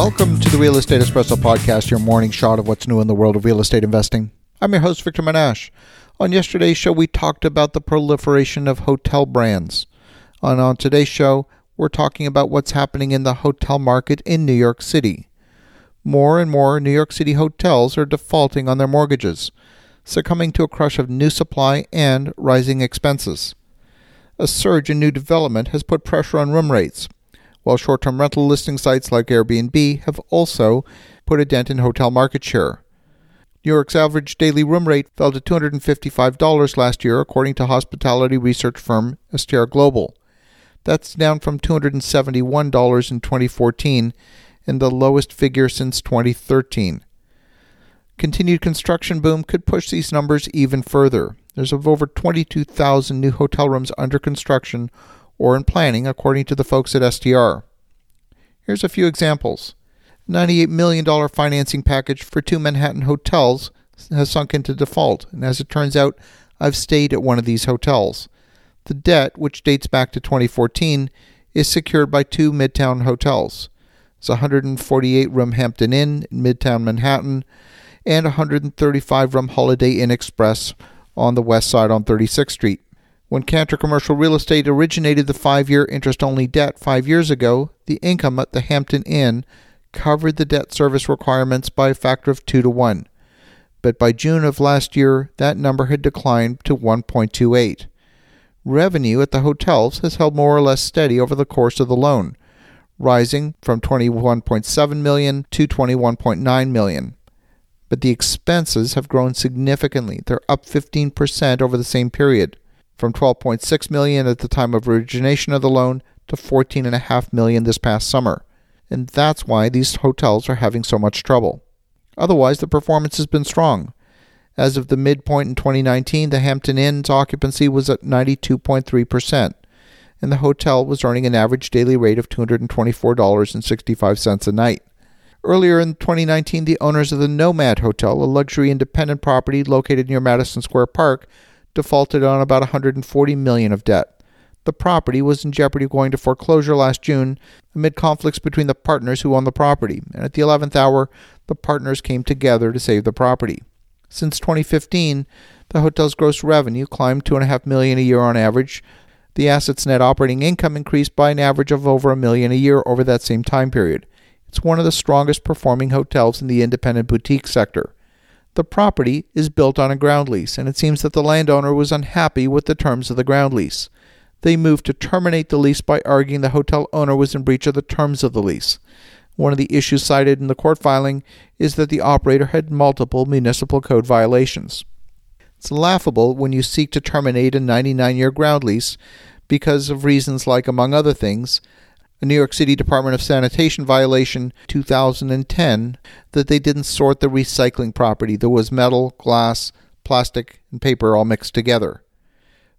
Welcome to the Real Estate Espresso Podcast, your morning shot of what's new in the world of real estate investing. I'm your host, Victor Menasce. On yesterday's show, we talked about the proliferation of hotel brands. And on today's show, we're talking about what's happening in the hotel market in New York City. More and more New York City hotels are defaulting on their mortgages, succumbing to a crush of new supply and rising expenses. A surge in new development has put pressure on room rates, while short term rental listing sites like Airbnb have also put a dent in hotel market share. New York's average daily room rate fell to $255 last year, according to hospitality research firm STR Global. That's down from $271 in 2014 and the lowest figure since 2013. Continued construction boom could push these numbers even further. There's over 22,000 new hotel rooms under construction or in planning, according to the folks at STR. Here's a few examples. $98 million financing package for two Manhattan hotels has sunk into default, and as it turns out, I've stayed at one of these hotels. The debt, which dates back to 2014, is secured by two Midtown hotels. It's a 148 room Hampton Inn in Midtown Manhattan and 135 room Holiday Inn Express on the west side on 36th Street. When Cantor Commercial Real Estate originated the five year interest only debt five years ago, the income at the Hampton Inn covered the debt service requirements by a factor of 2 to 1. But by June of last year, that number had declined to 1.28. Revenue at the hotels has held more or less steady over the course of the loan, rising from 21.7 million to 21.9 million. But the expenses have grown significantly. They're up 15% over the same period from 12.6 million at the time of origination of the loan to 14.5 million this past summer. And that's why these hotels are having so much trouble. Otherwise, the performance has been strong. As of the midpoint in 2019, the Hampton Inn's occupancy was at 92.3%, and the hotel was earning an average daily rate of $224.65 a night. Earlier in 2019, the owners of the Nomad Hotel, a luxury independent property located near Madison Square Park, defaulted on about 140 million of debt. The property was in jeopardy of going to foreclosure last June amid conflicts between the partners who own the property, and at the 11th hour, the partners came together to save the property. Since 2015, the hotel's gross revenue climbed 2.5 million a year on average. The asset's net operating income increased by an average of over a million a year over that same time period. It's one of the strongest performing hotels in the independent boutique sector. The property is built on a ground lease, and it seems that the landowner was unhappy with the terms of the ground lease. They moved to terminate the lease by arguing the hotel owner was in breach of the terms of the lease. One of the issues cited in the court filing is that the operator had multiple municipal code violations. It's laughable when you seek to terminate a 99 year ground lease because of reasons like, among other things, a New York City Department of Sanitation violation 2010 that they didn't sort the recycling property. There was metal, glass, plastic, and paper all mixed together.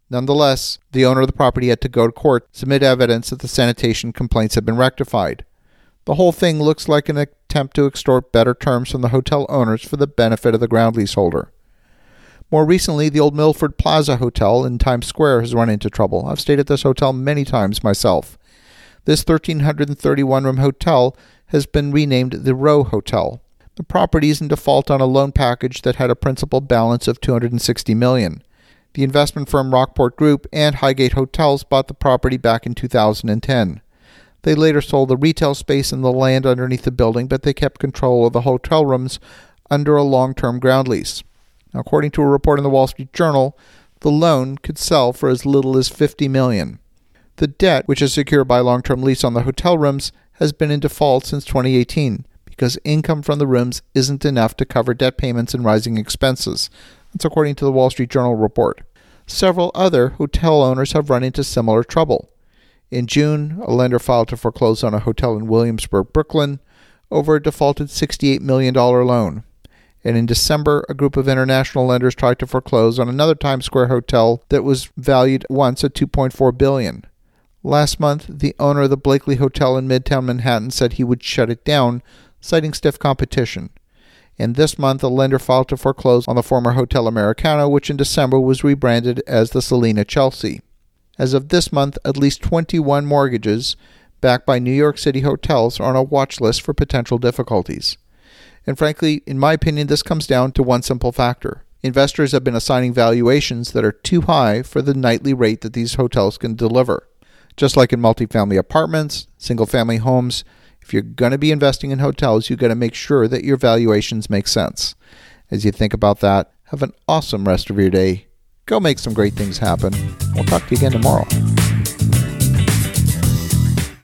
Nonetheless, the owner of the property had to go to court, submit evidence that the sanitation complaints had been rectified. The whole thing looks like an attempt to extort better terms from the hotel owners for the benefit of the ground leaseholder. More recently, the old Milford Plaza Hotel in Times Square has run into trouble. I've stayed at this hotel many times myself. This 1,331 room hotel has been renamed the Row Hotel. The property is in default on a loan package that had a principal balance of 260 million. The investment firm Rockpoint Group and Highgate Hotels bought the property back in 2010. They later sold the retail space and the land underneath the building, but they kept control of the hotel rooms under a long-term ground lease. According to a report in the Wall Street Journal, the loan could sell for as little as 50 million. The debt, which is secured by long term lease on the hotel rooms, has been in default since 2018 because income from the rooms isn't enough to cover debt payments and rising expenses. That's according to the Wall Street Journal report. Several other hotel owners have run into similar trouble. In June, a lender filed to foreclose on a hotel in Williamsburg, Brooklyn, over a defaulted $68 million loan. And in December, a group of international lenders tried to foreclose on another Times Square hotel that was valued once at 2.4 billion. Last month, the owner of the Blakely Hotel in Midtown Manhattan said he would shut it down, citing stiff competition. And this month, a lender filed to foreclose on the former Hotel Americano, which in December was rebranded as the Selina Chelsea. As of this month, at least 21 mortgages backed by New York City hotels, are on a watch list for potential difficulties. And frankly, in my opinion, this comes down to one simple factor. Investors have been assigning valuations that are too high for the nightly rate that these hotels can deliver. Just like in multifamily apartments, single family homes, if you're going to be investing in hotels, you've got to make sure that your valuations make sense. As you think about that, have an awesome rest of your day. Go make some great things happen. We'll talk to you again tomorrow.